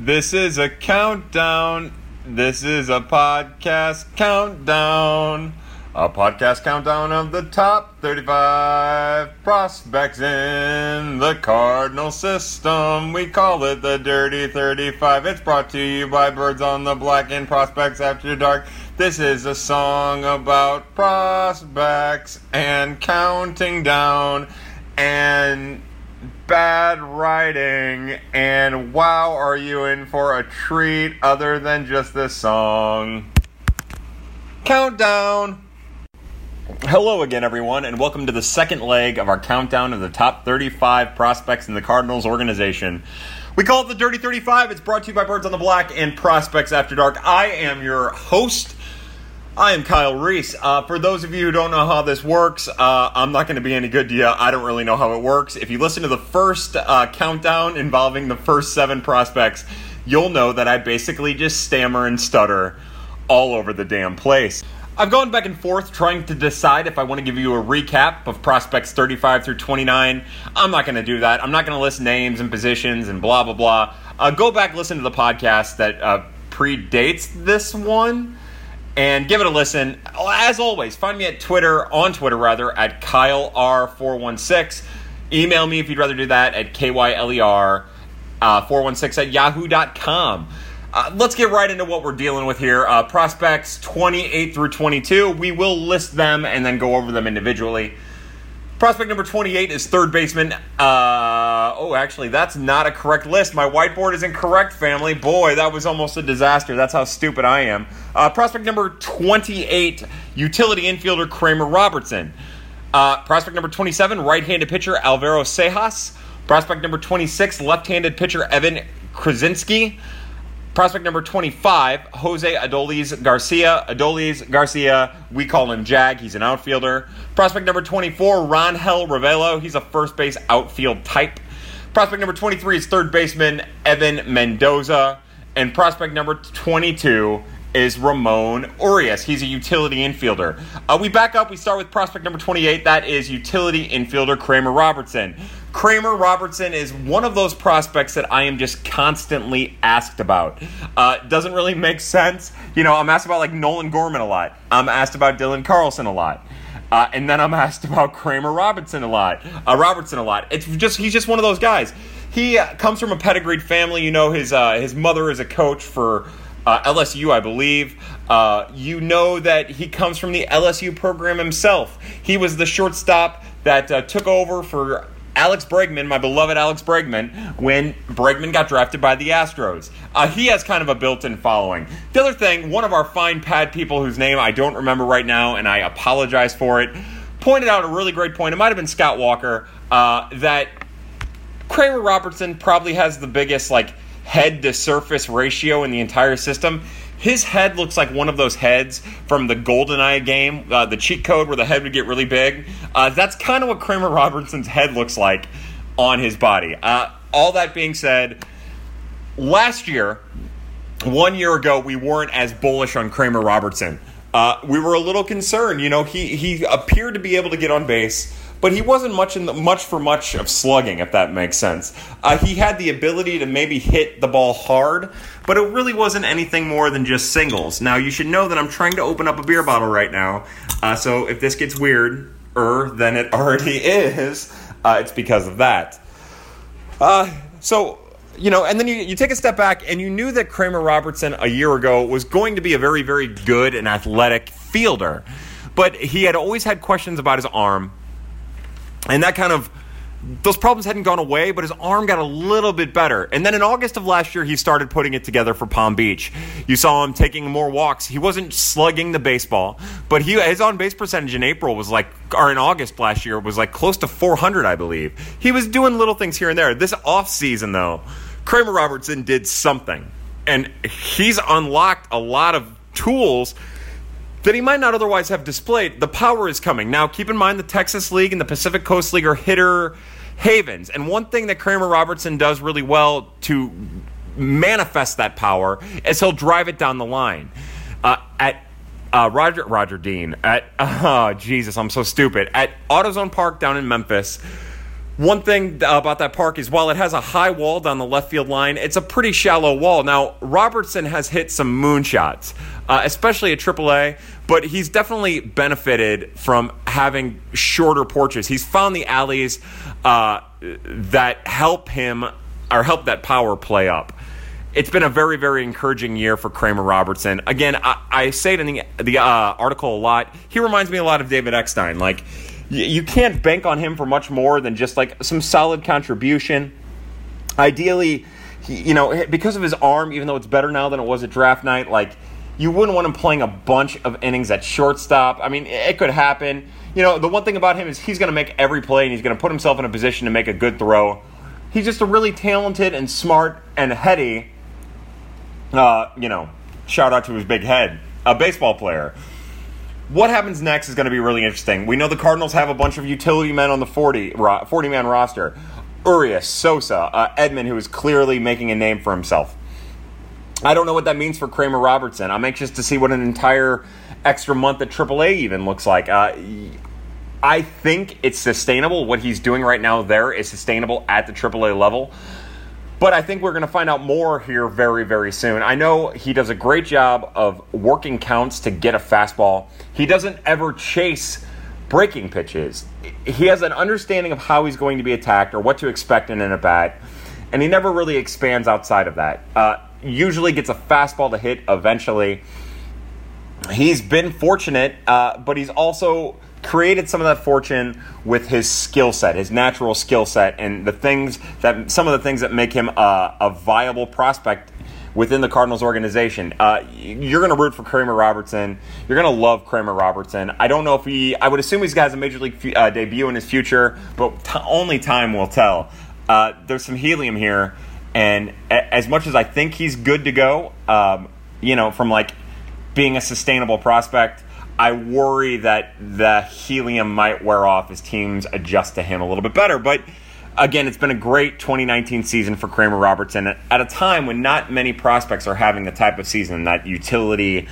This is a countdown. This is a podcast countdown. A podcast countdown of the top 35 prospects in the Cardinal system. We call it the Dirty 35. It's brought to you by Birds on the Black and Prospects After Dark. This is a song about prospects and counting down and bad writing. And wow, are you in for a treat other than just this song? Countdown! Hello again, everyone, and welcome to the second leg of our countdown of the top 35 prospects in the Cardinals organization. We call it the Dirty 35. It's brought to you by Birds on the Black and Prospects After Dark. I am your host. I am Kyle Reis. Uh, for those of you who don't know how this works, uh, I'm not going to be any good to you. I don't really know how it works. If you listen to the first uh, countdown involving the first seven prospects, you'll know that I basically just stammer and stutter all over the damn place. I've gone back and forth trying to decide if I want to give you a recap of prospects 35 through 29. I'm not going to do that. I'm not going to list names and positions and blah, blah, blah. Uh, go back, listen to the podcast that uh, predates this one and give it a listen. As always, find me at Twitter, on Twitter rather, at KyleR416. Email me if you'd rather do that at KYLER416 uh, at yahoo.com. Uh, let's get right into what we're dealing with here. Uh, prospects 28 through 22. We will list them and then go over them individually. Prospect number 28 is third baseman. Uh, oh, actually, that's not a correct list. My whiteboard is incorrect, family. Boy, that was almost a disaster. That's how stupid I am. Uh, prospect number 28, utility infielder Kramer Robertson. Uh, prospect number 27, right handed pitcher Alvaro Seijas. Prospect number 26, left handed pitcher Evan Krasinski. Prospect number 25, Jose Adolis Garcia. Adolis Garcia, we call him Jag. He's an outfielder. Prospect number 24, Rangel Ravelo. He's a first base outfield type. Prospect number 23 is third baseman Evan Mendoza. And prospect number 22 is Ramon Urias. He's a utility infielder. Uh, we back up. We start with prospect number 28. That is utility infielder Kramer Robertson. Kramer Robertson is one of those prospects that I am just constantly asked about. Uh, doesn't really make sense. You know, I'm asked about like Nolan Gorman a lot. I'm asked about Dylan Carlson a lot. Uh, and then I'm asked about Kramer Robertson a lot. Uh, Robertson a lot. It's just he's just one of those guys. He uh, comes from a pedigreed family. You know, his uh, his mother is a coach for uh, LSU, I believe. You know that he comes from the LSU program himself. He was the shortstop that uh, took over for Alex Bregman, my beloved Alex Bregman, when Bregman got drafted by the Astros. Uh, he has kind of a built in following. The other thing, one of our fine pad people whose name I don't remember right now, and I apologize for it, pointed out a really great point. It might have been Scott Walker, uh, that Kramer Robertson probably has the biggest, like, head to surface ratio in the entire system. His head looks like one of those heads from the GoldenEye game, uh, the cheat code where the head would get really big. Uh, that's kind of what Kramer Robertson's head looks like on his body. Uh, all that being said, last year, one year ago, we weren't as bullish on Kramer Robertson. Uh, we were a little concerned. You know, he he appeared to be able to get on base but he wasn't much in the, much for much of slugging, if that makes sense. Uh, he had the ability to maybe hit the ball hard, but it really wasn't anything more than just singles. Now you should know that I'm trying to open up a beer bottle right now, uh, so if this gets weird, er, than it already is, uh, it's because of that. Uh, so you know, and then you, you take a step back and you knew that Kramer Robertson a year ago was going to be a very, very good and athletic fielder. But he had always had questions about his arm. And that kind of those problems hadn't gone away, but his arm got a little bit better. And then in August of last year, he started putting it together for Palm Beach. You saw him taking more walks. He wasn't slugging the baseball, but he his on base percentage in April was like, or in August last year was like close to 400, I believe. He was doing little things here and there. This off season though, Kramer Robertson did something, and he's unlocked a lot of tools that he might not otherwise have displayed, the power is coming. Now, keep in mind the Texas League and the Pacific Coast League are hitter havens. And one thing that Kramer Robertson does really well to manifest that power is he'll drive it down the line. Uh, at uh, Roger Roger Dean at oh Jesus, I'm so stupid at AutoZone Park down in Memphis. One thing about that park is while it has a high wall down the left field line, it's a pretty shallow wall. Now, Robertson has hit some moonshots, uh, especially at AAA, but he's definitely benefited from having shorter porches. He's found the alleys uh, that help him or help that power play up. It's been a very, very encouraging year for Kramer Robertson. Again, I, I say it in the, the uh, article a lot. He reminds me a lot of David Eckstein. Like, you can't bank on him for much more than just like some solid contribution. Ideally, he, you know, because of his arm, even though it's better now than it was at draft night, like you wouldn't want him playing a bunch of innings at shortstop. I mean, it could happen. You know, the one thing about him is he's going to make every play and he's going to put himself in a position to make a good throw. He's just a really talented and smart and heady, uh, you know, shout out to his big head, a baseball player what happens next is going to be really interesting. We know the Cardinals have a bunch of utility men on the 40, 40 man roster. Urias, Sosa, uh, who is clearly making a name for himself. I don't know what that means for Kramer Robertson. I'm anxious to see what an entire extra month at AAA even looks like. Uh, I think it's sustainable. What he's doing right now there is sustainable at the AAA level. But I think we're going to find out more here very, very soon. I know he does a great job of working counts to get a fastball. He doesn't ever chase breaking pitches. He has an understanding of how he's going to be attacked or what to expect in an at bat, and he never really expands outside of that. Uh, usually gets a fastball to hit eventually. He's been fortunate, uh, but he's also created some of that fortune with his skill set, his natural skill set, and the things that some of the things that make him a, a viable prospect within the Cardinals organization. Uh, you're going to root for Kramer Robertson. You're going to love Kramer Robertson. I don't know if he, I would assume he's got a major league uh, debut in his future, but t- only time will tell. Uh, there's some helium here, and a- as much as I think he's good to go, um, you know, from like being a sustainable prospect I worry that the helium might wear off as teams adjust to him a little bit better. But again, it's been a great 2019 season for Kramer Robertson at a time when not many prospects are having the type of season that utility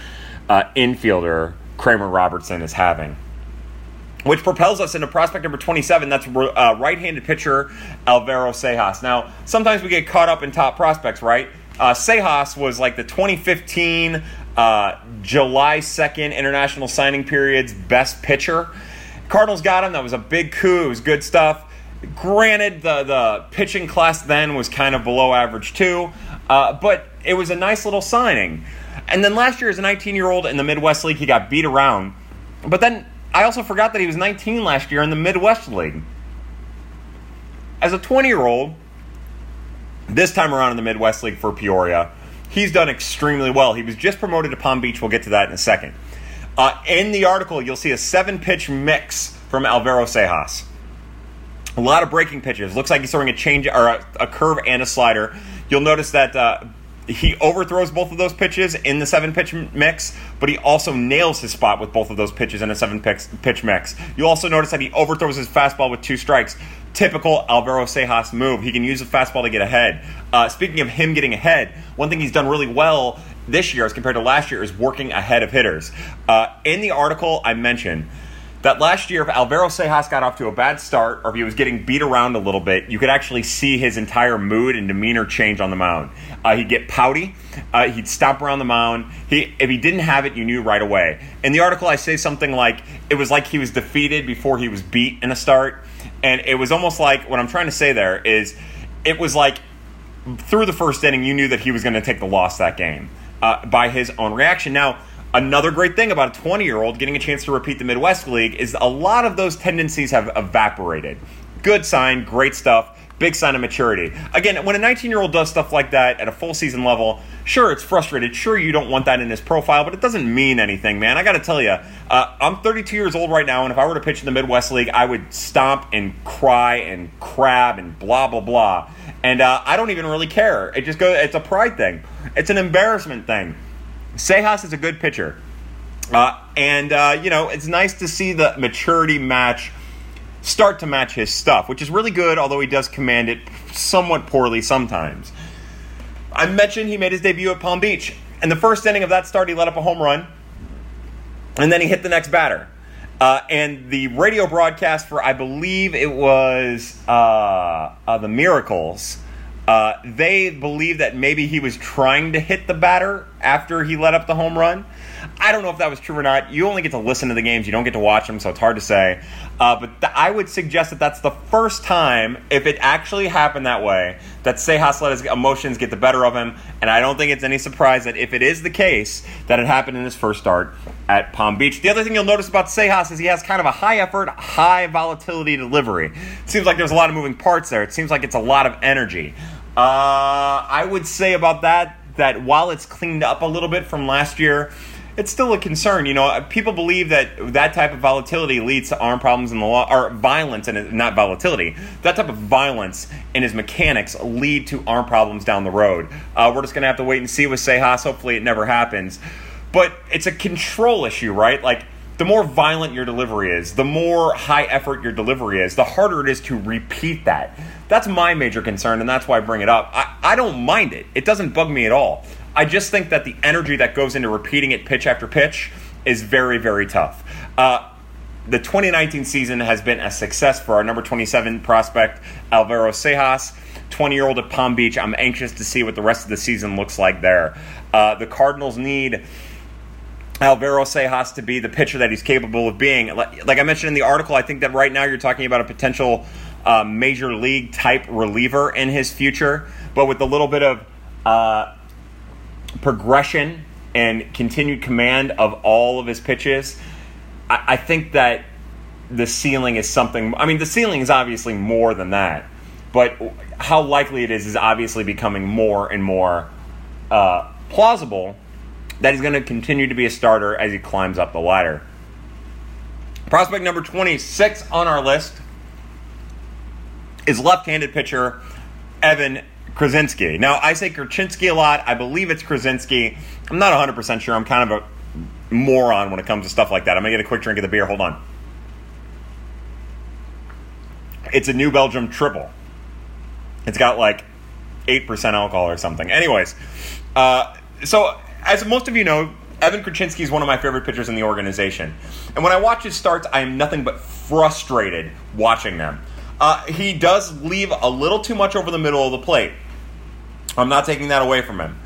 uh, infielder Kramer Robertson is having. Which propels us into prospect number 27. That's uh, right handed pitcher Alvaro Seijas. Now, sometimes we get caught up in top prospects, right? Uh, Seijas was like the 2015 uh, July 2nd international signing period's best pitcher. Cardinals got him. That was a big coup. It was good stuff. Granted, the, the pitching class then was kind of below average too, uh, but it was a nice little signing. And then last year, as a 19 year old in the Midwest League, he got beat around. But then I also forgot that he was 19 last year in the Midwest League. As a 20 year old, this time around in the Midwest League for Peoria, he's done extremely well. He was just promoted to Palm Beach. We'll get to that in a second. Uh, in the article, you'll see a seven pitch mix from Alvaro Seijas. A lot of breaking pitches. Looks like he's throwing a change or a, a curve and a slider. You'll notice that uh, he overthrows both of those pitches in the seven pitch mix, but he also nails his spot with both of those pitches in a seven pitch pitch mix. You'll also notice that he overthrows his fastball with two strikes. Typical Alvaro Seijas move. He can use a fastball to get ahead. Uh, speaking of him getting ahead, one thing he's done really well this year as compared to last year is working ahead of hitters. Uh, in the article, I mentioned that last year, if Alvaro Seijas got off to a bad start or if he was getting beat around a little bit, you could actually see his entire mood and demeanor change on the mound. Uh, he'd get pouty. Uh, he'd stomp around the mound. He, if he didn't have it, you knew right away. In the article, I say something like it was like he was defeated before he was beat in a start, and it was almost like what I'm trying to say there is it was like through the first inning, you knew that he was going to take the loss that game uh, by his own reaction. Now Another great thing about a 20 year old getting a chance to repeat the Midwest League is a lot of those tendencies have evaporated. Good sign, great stuff, big sign of maturity. Again, when a 19 year old does stuff like that at a full season level, sure, it's frustrated. Sure, you don't want that in his profile, but it doesn't mean anything, man. I got to tell you, uh, I'm 32 years old right now, and if I were to pitch in the Midwest League, I would stomp and cry and crab and blah, blah, blah. And uh, I don't even really care. It just goes, it's a pride thing, it's an embarrassment thing. Seijas is a good pitcher. Uh, and, uh, you know, it's nice to see the maturity match start to match his stuff, which is really good, although he does command it somewhat poorly sometimes. I mentioned he made his debut at Palm Beach. and the first inning of that start, he let up a home run, and then he hit the next batter. Uh, and the radio broadcast for, I believe it was uh, uh, the Miracles. Uh, they believe that maybe he was trying to hit the batter after he let up the home run. I don't know if that was true or not. You only get to listen to the games, you don't get to watch them, so it's hard to say. Uh, but th- I would suggest that that's the first time, if it actually happened that way, that Seijas let his emotions get the better of him. And I don't think it's any surprise that if it is the case, that it happened in his first start at Palm Beach. The other thing you'll notice about Seijas is he has kind of a high effort, high volatility delivery. It seems like there's a lot of moving parts there. It seems like it's a lot of energy. Uh, I would say about that that while it's cleaned up a little bit from last year, it's still a concern. You know, people believe that that type of volatility leads to arm problems in the law, or violence, and not volatility. That type of violence and his mechanics lead to arm problems down the road. Uh, we're just to have to wait and see with Seijas. Hopefully, it never happens. But it's a control issue, right? Like, the more violent your delivery is, the more high effort your delivery is, the harder it is to repeat that. That's my major concern, and that's why I bring it up. I, I don't mind it, it doesn't bug me at all. I just think that the energy that goes into repeating it pitch after pitch is very, very tough. Uh, the 2019 season has been a success for our number 27 prospect, Alvaro Seijas. 20 year old at Palm Beach. I'm anxious to see what the rest of the season looks like there. Uh, the Cardinals need Alvaro Seijas to be the pitcher that he's capable of being. Like, like, I mentioned in the article, I think that right now you're talking about a potential uh, major league type reliever in his future, but with a little bit of uh, progression and continued command of all of his pitches, I, I think that the ceiling is something. I mean, the ceiling is obviously more than that, but how likely it is is obviously becoming more and more uh, plausible that he's going to continue to be a starter as he climbs up the ladder. Prospect number 26 on our list is left handed pitcher Evan Kruczynski. Now, I say Kruczynski a lot. I believe it's Kruczynski. I'm not 100% sure. I'm kind of a moron when it comes to stuff like that. I'm going to get a quick drink of the beer. Hold on. It's a New Belgium triple. It's got like 8% alcohol or something. Anyways, uh, so as most of you know, Evan Kruczynski is one of my favorite pitchers in the organization. And when I watch his starts, I am nothing but frustrated watching them. Uh, he does leave a little too much over the middle of the plate. I'm not taking that away from him.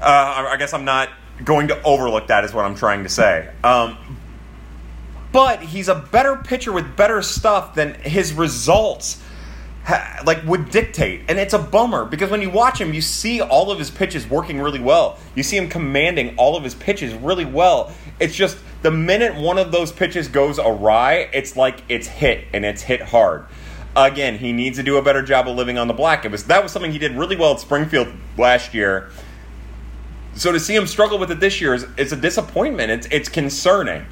Uh, I guess I'm not going to overlook that, is what I'm trying to say. Um, but he's a better pitcher with better stuff than his results like would dictate and it's a bummer because when you watch him you see all of his pitches working really well you see him commanding all of his pitches really well it's just the minute one of those pitches goes awry it's like it's hit and it's hit hard again he needs to do a better job of living on the black it was that was something he did really well at springfield last year so to see him struggle with it this year is, is a disappointment it's, it's concerning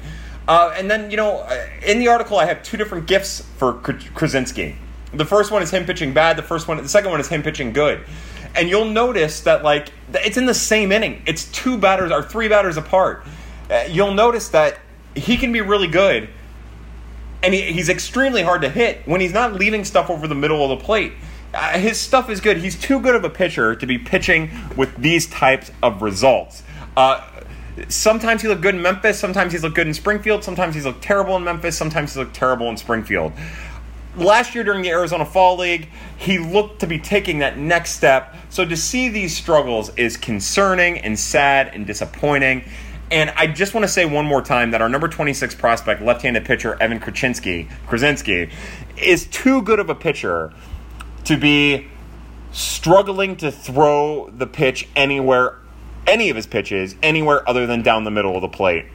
uh, and then you know in the article i have two different gifts for krasinski the first one is him pitching bad. The first one, the second one is him pitching good. And you'll notice that like it's in the same inning. It's two batters or three batters apart. Uh, you'll notice that he can be really good, and he, he's extremely hard to hit when he's not leaving stuff over the middle of the plate. Uh, his stuff is good. He's too good of a pitcher to be pitching with these types of results. Uh, sometimes he looked good in Memphis. Sometimes he's looked good in Springfield. Sometimes he's looked terrible in Memphis. Sometimes he's looked terrible in Springfield last year during the Arizona Fall League, he looked to be taking that next step. So to see these struggles is concerning and sad and disappointing. And I just want to say one more time that our number 26 prospect, left-handed pitcher Evan Krasinski, Krasinski, is too good of a pitcher to be struggling to throw the pitch anywhere, any of his pitches, anywhere other than down the middle of the plate.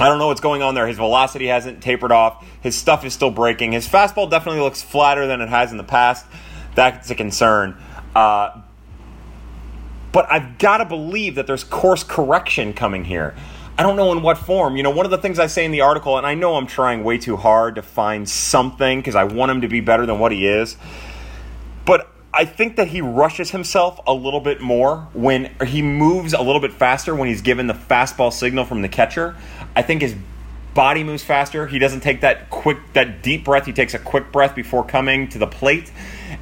I don't know what's going on there. His velocity hasn't tapered off. His stuff is still breaking. His fastball definitely looks flatter than it has in the past. That's a concern. Uh, but I've got to believe that there's course correction coming here. I don't know in what form. You know, one of the things I say in the article, and I know I'm trying way too hard to find something because I want him to be better than what he is. But I think that he rushes himself a little bit more when he moves a little bit faster when he's given the fastball signal from the catcher. I think his body moves faster. He doesn't take that quick, that deep breath. He takes a quick breath before coming to the plate.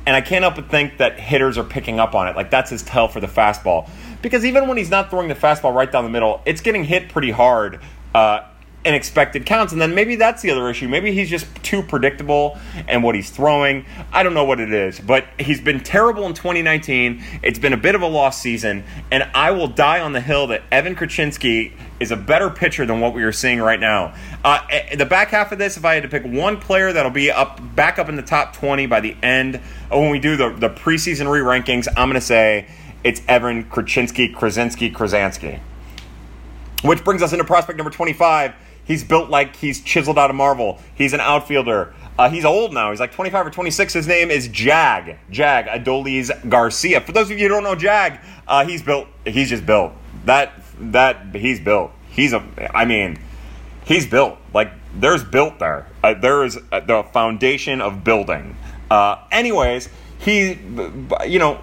And I can't help but think that hitters are picking up on it. Like that's his tell for the fastball. Because even when he's not throwing the fastball right down the middle, it's getting hit pretty hard. Uh, in expected counts. And then maybe that's the other issue. Maybe he's just too predictable and what he's throwing. I don't know what it is, but he's been terrible in 2019. It's been a bit of a lost season, and I will die on the hill that Evan Kruczynski is a better pitcher than what we are seeing right now. Uh, eh, the back half of this, if I had to pick one player that'll be up back up in the top 20 by the end when we do the, the preseason re rankings, I'm going to say it's Evan Kruczynski, Krasinski, Krasansky. Which brings us into prospect number 25. He's built like he's chiseled out of marble. He's an outfielder. Uh, he's old now. He's like 25 or 26. His name is Jag. Jag Adolis Garcia. For those of you who don't know Jag, uh, he's built. He's just built. That that he's built. He's a. I mean, he's built. Like there's built there. Uh, there is uh, the foundation of building. Uh, anyways, he, you know,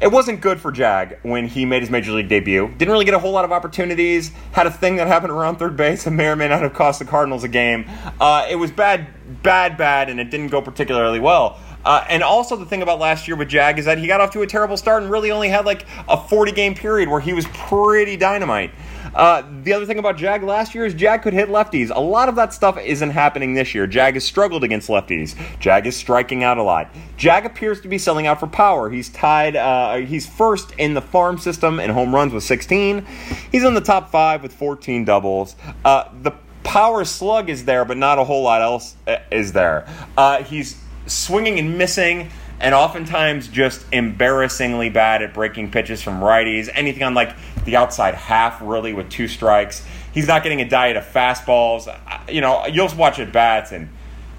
it wasn't good for Jag when he made his major league debut. Didn't really get a whole lot of opportunities. Had a thing that happened around third base that may or may not have cost the Cardinals a game. Uh, it was bad, bad, bad, and it didn't go particularly well. Uh, and also, the thing about last year with Jag is that he got off to a terrible start and really only had like a 40 game period where he was pretty dynamite. Uh, the other thing about Jag last year is Jag could hit lefties. A lot of that stuff isn't happening this year. Jag has struggled against lefties. Jag is striking out a lot. Jag appears to be selling out for power. He's tied. Uh, he's first in the farm system in home runs with 16. He's in the top five with 14 doubles. Uh, the power slug is there, but not a whole lot else uh, is there. Uh, he's swinging and missing and oftentimes just embarrassingly bad at breaking pitches from righties. Anything on like the outside half, really, with two strikes. He's not getting a diet of fastballs. You know, you'll watch at bats, and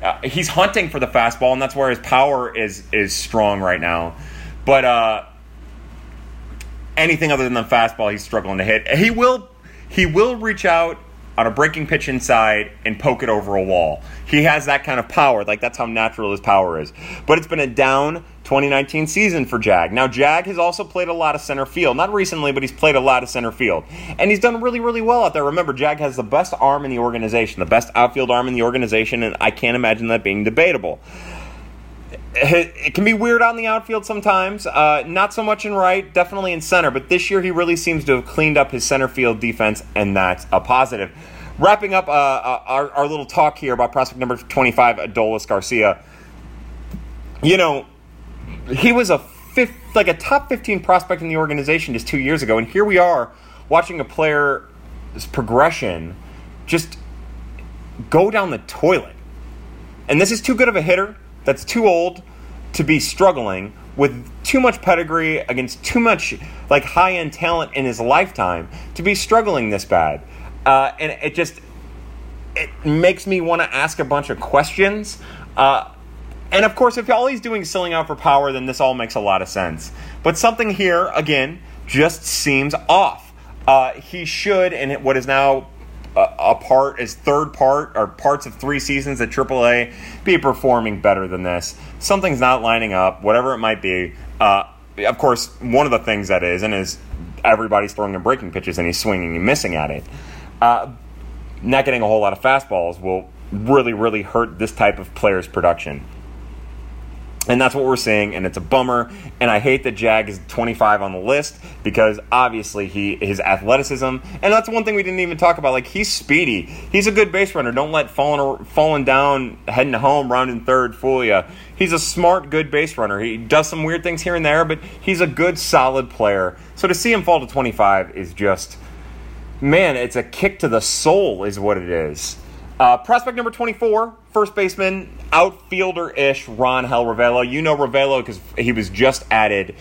uh, he's hunting for the fastball, and that's where his power is is strong right now. But uh, anything other than the fastball, he's struggling to hit. He will he will reach out on a breaking pitch inside and poke it over a wall. He has that kind of power. Like that's how natural his power is. But it's been a down 2019 season for Jag. Now Jag has also played a lot of center field. Not recently, but he's played a lot of center field. And he's done really really well out there. Remember Jag has the best arm in the organization, the best outfield arm in the organization and I can't imagine that being debatable it can be weird on the outfield sometimes. Uh, not so much in right, definitely in center. But this year, he really seems to have cleaned up his center field defense, and that's a positive. Wrapping up uh, uh our, our little talk here about prospect number 25, Adolis Garcia. You know, he was a fifth, like a top 15 prospect in the organization just two years ago, and here we are watching a player's progression just go down the toilet. And this is too good of a hitter that's too old to be struggling with too much pedigree against too much like high end talent in his lifetime to be struggling this bad. Uh, and it just it makes me want to ask a bunch of questions. Uh, and of course, if all he's doing is selling out for power, then this all makes a lot of sense. But something here, again, just seems off. Uh, he should, in what is now a part as third part or parts of three seasons at AAA be performing better than this. Something's not lining up, whatever it might be. Uh, of course, one of the things that is, and is everybody's throwing and breaking pitches and he's swinging and missing at it. Uh, not getting a whole lot of fastballs will really, really hurt this type of player's production. And that's what we're seeing, and it's a bummer. And I hate that Jag is 25 on the list because obviously he his athleticism, and that's one thing we didn't even talk about. Like he's speedy, he's a good base runner. Don't let falling falling down, heading home, rounding third fool you. He's a smart, good base runner. He does some weird things here and there, but he's a good, solid player. So to see him fall to 25 is just, man, it's a kick to the soul, is what it is. Uh, prospect number 24, first baseman, outfielder ish, Rangel Ravelo. You know Ravelo because he was just added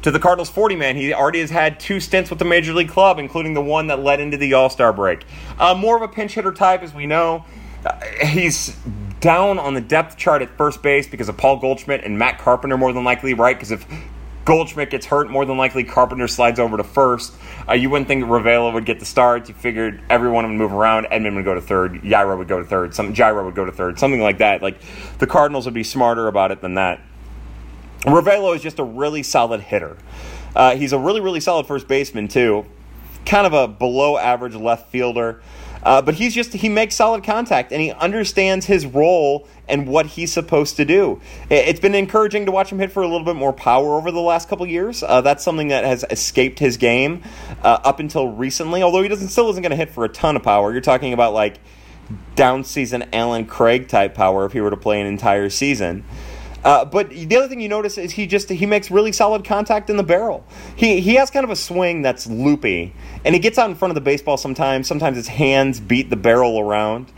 to the Cardinals 40 man. He already has had two stints with the Major League Club, including the one that led into the All Star break. Uh, more of a pinch hitter type, as we know. Uh, he's down on the depth chart at first base because of Paul Goldschmidt and Matt Carpenter, more than likely, right? Because if Goldschmidt gets hurt, more than likely Carpenter slides over to first. Uh, you wouldn't think Ravelo would get the start. You figured everyone would move around. Edman would go to third. Yairo would go to third. Some Yairo would go to third. Something like that. Like the Cardinals would be smarter about it than that. Ravelo is just a really solid hitter. Uh, he's a really, really solid first baseman too. Kind of a below average left fielder. Uh, but he's just he makes solid contact and he understands his role and what he's supposed to do. It's been encouraging to watch him hit for a little bit more power over the last couple years. Uh, that's something that has escaped his game uh, up until recently. Although he doesn't still isn't going to hit for a ton of power. You're talking about like down season Allen Craig type power if he were to play an entire season. Uh, but the other thing you notice is he just he makes really solid contact in the barrel. He he has kind of a swing that's loopy, and he gets out in front of the baseball sometimes. Sometimes his hands beat the barrel around.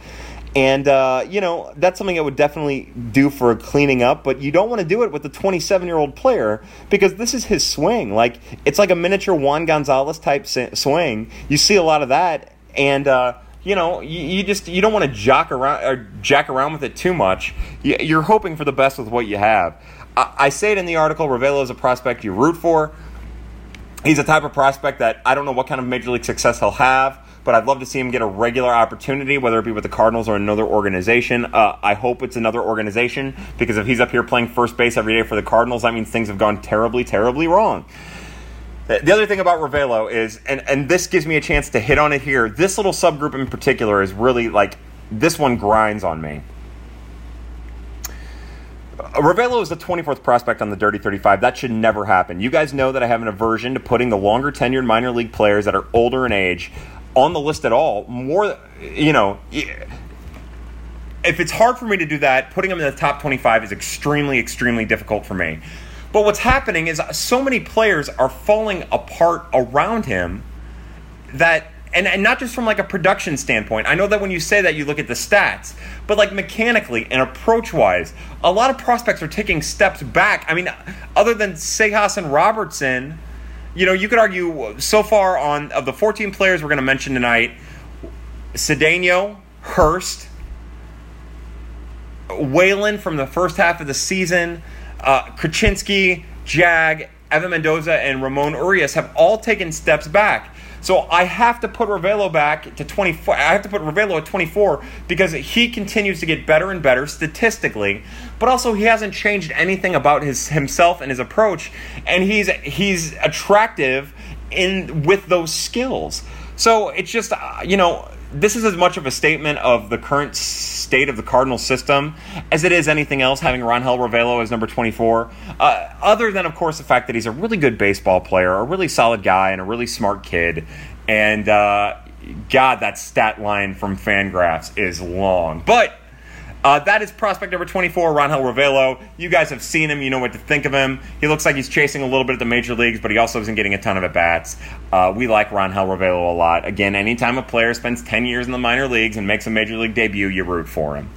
And, uh, you know, that's something I would definitely do for a cleaning up, but you don't want to do it with a 27 year old player because this is his swing. Like, it's like a miniature Juan Gonzalez type swing. You see a lot of that, and, uh, you know, you, you, just you don't want to jock around or jack around with it too much. You're hoping for the best with what you have. I, I say it in the article. Ravelo is a prospect you root for. He's a type of prospect that I don't know what kind of major league success he'll have, but I'd love to see him get a regular opportunity, whether it be with the Cardinals or another organization. Uh, I hope it's another organization because if he's up here playing first base every day for the Cardinals, that means things have gone terribly, terribly wrong. The other thing about Ravelo is, and, and this gives me a chance to hit on it here, this little subgroup in particular is really like, this one grinds on me. Ravelo is the 24th prospect on the Dirty 35. That should never happen. You guys know that I have an aversion to putting the longer tenured minor league players that are older in age on the list at all. More, you know, if it's hard for me to do that, putting them in the top 25 is extremely, extremely difficult for me. But what's happening is so many players are falling apart around him that and, and not just from like a production standpoint. I know that when you say that you look at the stats, but like mechanically and approach wise, a lot of prospects are taking steps back. I mean, other than Seijas and Robertson, you know, you could argue so far on of the 14 players we're going to mention tonight, Cedeno, Hurst, Whalen from the first half of the season, uh, Krichinsky, Jag, Evan Mendoza, and Ramon Urias have all taken steps back. So I have to put Ravelo back to 24. I have to put Ravelo at 24 because he continues to get better and better statistically, but also he hasn't changed anything about his himself and his approach, and he's he's attractive in with those skills. So it's just uh, you know this is as much of a statement of the current state of the Cardinal system as it is anything else, having Ron Rangel Ravelo as number 24. Uh, other than, of course, the fact that he's a really good baseball player, a really solid guy, and a really smart kid. And, uh, God, that stat line from Fangraphs is long. But uh, that is prospect number 24, Rangel Ravelo. You guys have seen him. You know what to think of him. He looks like he's chasing a little bit at the major leagues, but he also isn't getting a ton of at bats. Uh, we like Rangel Ravelo a lot. Again, anytime a player spends 10 years in the minor leagues and makes a major league debut, you root for him.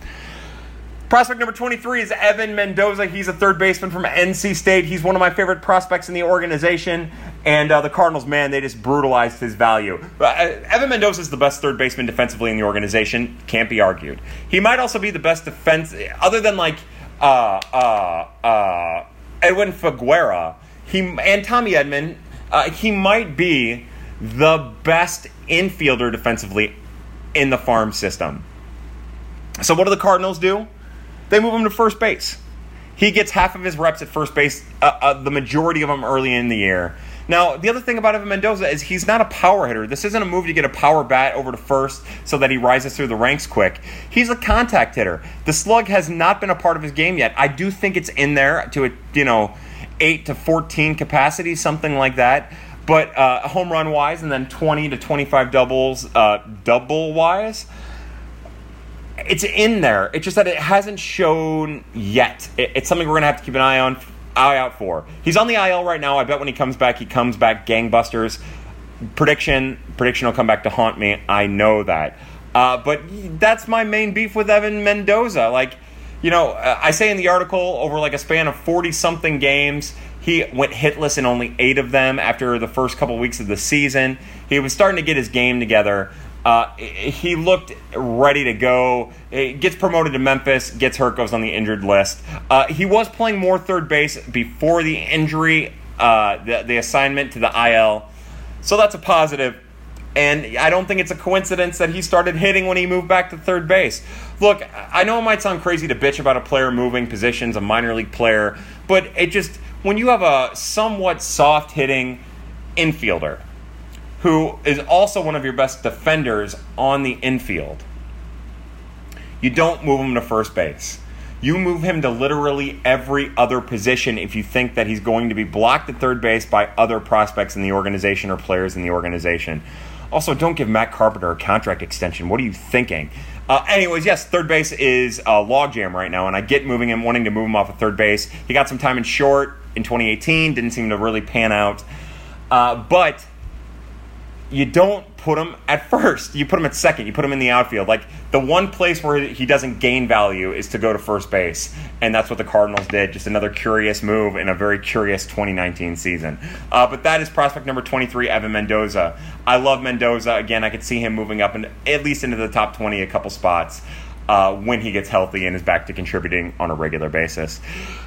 Prospect number 23 is Evan Mendoza. He's a third baseman from NC State. He's one of my favorite prospects in the organization. And uh, the Cardinals, man, they just brutalized his value. Uh, Evan Mendoza is the best third baseman defensively in the organization. Can't be argued. He might also be the best defense, other than like uh, uh, uh Edwin Figueroa he, and Tommy Edman. Uh, he might be the best infielder defensively in the farm system. So, what do the Cardinals do? They move him to first base. He gets half of his reps at first base, uh, uh, the majority of them early in the year. Now, the other thing about Evan Mendoza is he's not a power hitter. This isn't a move to get a power bat over to first so that he rises through the ranks quick. He's a contact hitter. The slug has not been a part of his game yet. I do think it's in there to a, you know, 8 to 14 capacity, something like that. But uh, home run wise, and then 20 to 25 doubles, uh, double wise it's in there. It's just that it hasn't shown yet. It, it's something we're gonna have to keep an eye on, eye out for. He's on the IL right now. I bet when he comes back, he comes back gangbusters. Prediction, prediction will come back to haunt me. I know that. Uh, but that's my main beef with Evan Mendoza. Like, you know, uh, I say in the article over like a span of forty something games, he went hitless in only eight of them after the first couple weeks of the season. He was starting to get his game together. Uh, he looked ready to go. Gets promoted to Memphis, gets hurt, goes on the injured list. Uh, he was playing more third base before the injury, uh, the, the assignment to the IL. So that's a positive. And I don't think it's a coincidence that he started hitting when he moved back to third base. Look, I know it might sound crazy to bitch about a player moving positions, a minor league player, but it just, when you have a somewhat soft hitting infielder, who is also one of your best defenders on the infield. You don't move him to first base. You move him to literally every other position if you think that he's going to be blocked at third base by other prospects in the organization or players in the organization. Also, don't give Matt Carpenter a contract extension. What are you thinking? Uh, anyways, yes, third base is a logjam right now, and I get moving him, wanting to move him off of third base. He got some time in short in 2018, didn't seem to really pan out. Uh, but you don't put him at first. You put him at second. You put him in the outfield. Like the one place where he doesn't gain value is to go to first base, and that's what the Cardinals did. Just another curious move in a very curious 2019 season. Uh, but that is prospect number 23, Evan Mendoza. I love Mendoza. Again, I could see him moving up and at least into the top 20 a couple spots. Uh, when he gets healthy and is back to contributing on a regular basis.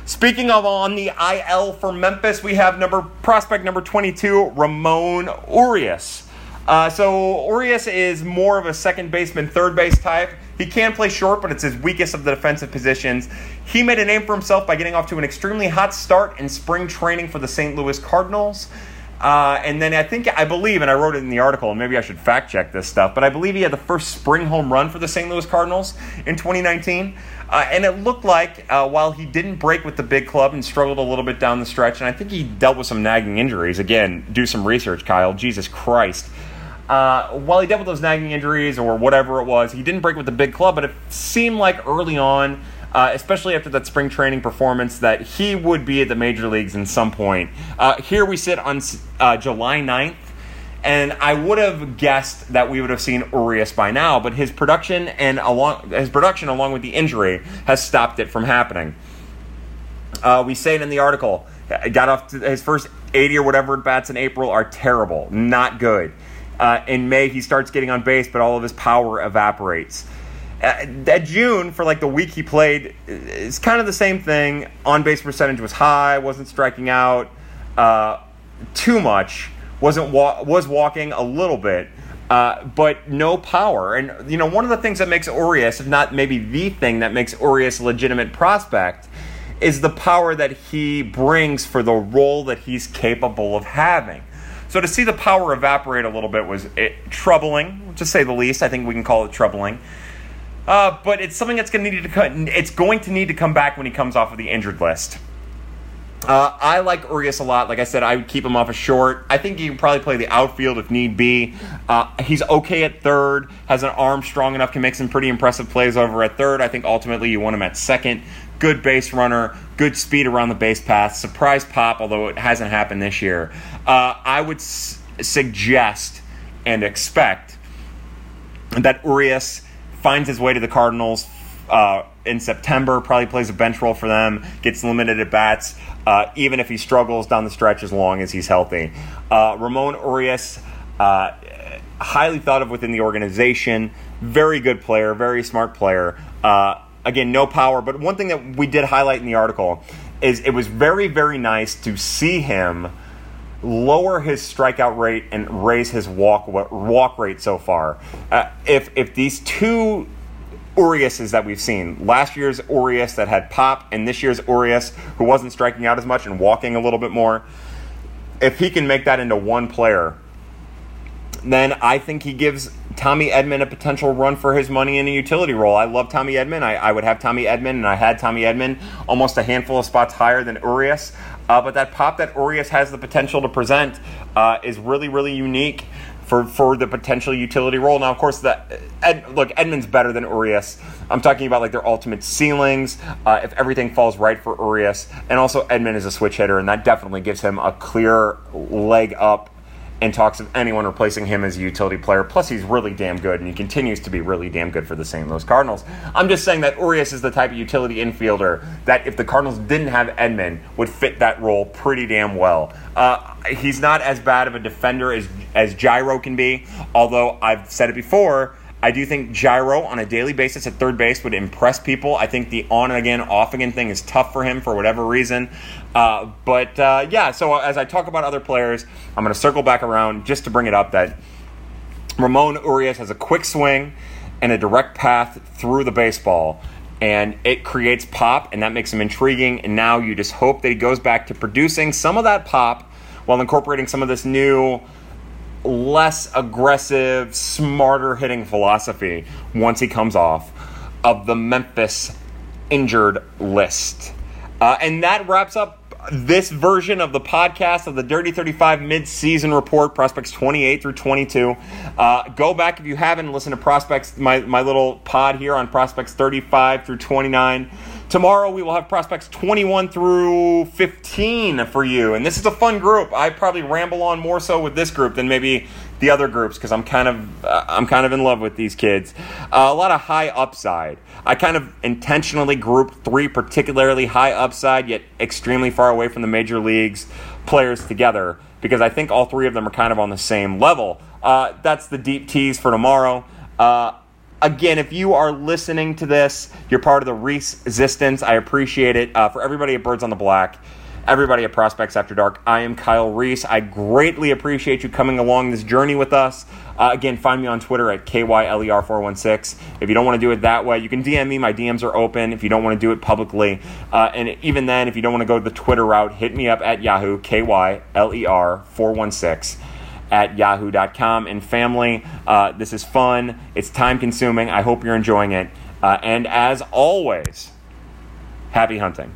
Speaking of on the IL for Memphis, we have number prospect number 22, Ramon Urias. Uh, so Urias is more of a second baseman, third base type. He can play short, but it's his weakest of the defensive positions. He made a name for himself by getting off to an extremely hot start in spring training for the St. Louis Cardinals. Uh, and then I think, I believe, and I wrote it in the article, and maybe I should fact check this stuff, but I believe he had the first spring home run for the St. Louis Cardinals in 2019. Uh, and it looked like uh, while he didn't break with the big club and struggled a little bit down the stretch, and I think he dealt with some nagging injuries. Again, do some research, Kyle. Jesus Christ. Uh, while he dealt with those nagging injuries or whatever it was, he didn't break with the big club, but it seemed like early on, uh, especially after that spring training performance, that he would be at the major leagues in some point. Uh, here we sit on uh, July 9th, and I would have guessed that we would have seen Urias by now, but his production and along his production along with the injury has stopped it from happening. Uh, we say it in the article. Got off to his first 80 or whatever at bats in April are terrible, not good. Uh, in May, he starts getting on base, but all of his power evaporates. Uh, at June, for like the week he played, it's kind of the same thing. On base percentage was high, wasn't striking out uh, too much, wasn't wa- was walking a little bit, uh, but no power. And you know, one of the things that makes Urias, if not maybe the thing that makes Urias a legitimate prospect, is the power that he brings for the role that he's capable of having. So to see the power evaporate a little bit was it, eh, troubling, to say the least. I think we can call it troubling. Uh, but it's something that's going to need to come. It's going to need to come back when he comes off of the injured list. Uh, I like Urias a lot. Like I said, I would keep him off a short. I think he can probably play the outfield if need be. Uh, he's okay at third, has an arm strong enough, can make some pretty impressive plays over at third. I think ultimately you want him at second. Good base runner, good speed around the base path, surprise pop, although it hasn't happened this year. Uh, I would s- suggest and expect that Urias finds his way to the Cardinals uh, in September, probably plays a bench role for them, gets limited at bats, uh, even if he struggles down the stretch as long as he's healthy. Uh, Ramon Urias, uh, highly thought of within the organization, very good player, very smart player. Uh, again, no power, but one thing that we did highlight in the article is it was very, very nice to see him lower his strikeout rate and raise his walk walk rate so far. Uh, if if these two Uriases that we've seen, last year's Urias that had pop, and this year's Urias who wasn't striking out as much and walking a little bit more, if he can make that into one player, then I think he gives Tommy Edman a potential run for his money in a utility role. I love Tommy Edman. I, I would have Tommy Edman, and I had Tommy Edman almost a handful of spots higher than Urias. Uh, but that pop that Urias has the potential to present uh, is really, really unique for, for the potential utility role. Now, of course, the Ed, look Edman's better than Urias. I'm talking about like their ultimate ceilings. Uh, if everything falls right for Urias, and also Edman is a switch hitter, and that definitely gives him a clear leg up and talks of anyone replacing him as a utility player. Plus, he's really damn good, and he continues to be really damn good for the St. Louis Cardinals. I'm just saying that Urias is the type of utility infielder that, if the Cardinals didn't have Edman, would fit that role pretty damn well. Uh, he's not as bad of a defender as as Yairo can be, although I've said it before. I do think Yairo on a daily basis at third base would impress people. I think the on and again, off again thing is tough for him for whatever reason. Uh, but uh, yeah, so as I talk about other players, I'm going to circle back around just to bring it up that Ramon Urias has a quick swing and a direct path through the baseball. And it creates pop, and that makes him intriguing. And now you just hope that he goes back to producing some of that pop while incorporating some of this new less aggressive, smarter hitting philosophy once he comes off of the Memphis injured list. Uh, and that wraps up this version of the podcast of the Dirty 35 mid-season report, prospects 28 through 22. Uh, go back if you haven't listened to prospects, my, my little pod here on prospects 35 through 29. Tomorrow we will have prospects 21 through 15 for you, and this is a fun group. I probably ramble on more so with this group than maybe the other groups because I'm kind of uh, I'm kind of in love with these kids. Uh, a lot of high upside. I kind of intentionally grouped three particularly high upside yet extremely far away from the major leagues players together because I think all three of them are kind of on the same level. Uh, that's the deep tease for tomorrow. Uh, again, if you are listening to this, you're part of the resistance. I appreciate it. Uh, for everybody at Birds on the Black, everybody at Prospects After Dark, I am Kyle Reis. I greatly appreciate you coming along this journey with us. Uh, again, find me on Twitter at KYLER416. If you don't want to do it that way, you can DM me. My DMs are open if you don't want to do it publicly. Uh, and even then, if you don't want to go the Twitter route, hit me up at Yahoo, KYLER416 at yahoo.com. And family, uh, this is fun. It's time consuming. I hope you're enjoying it. Uh, and as always, happy hunting.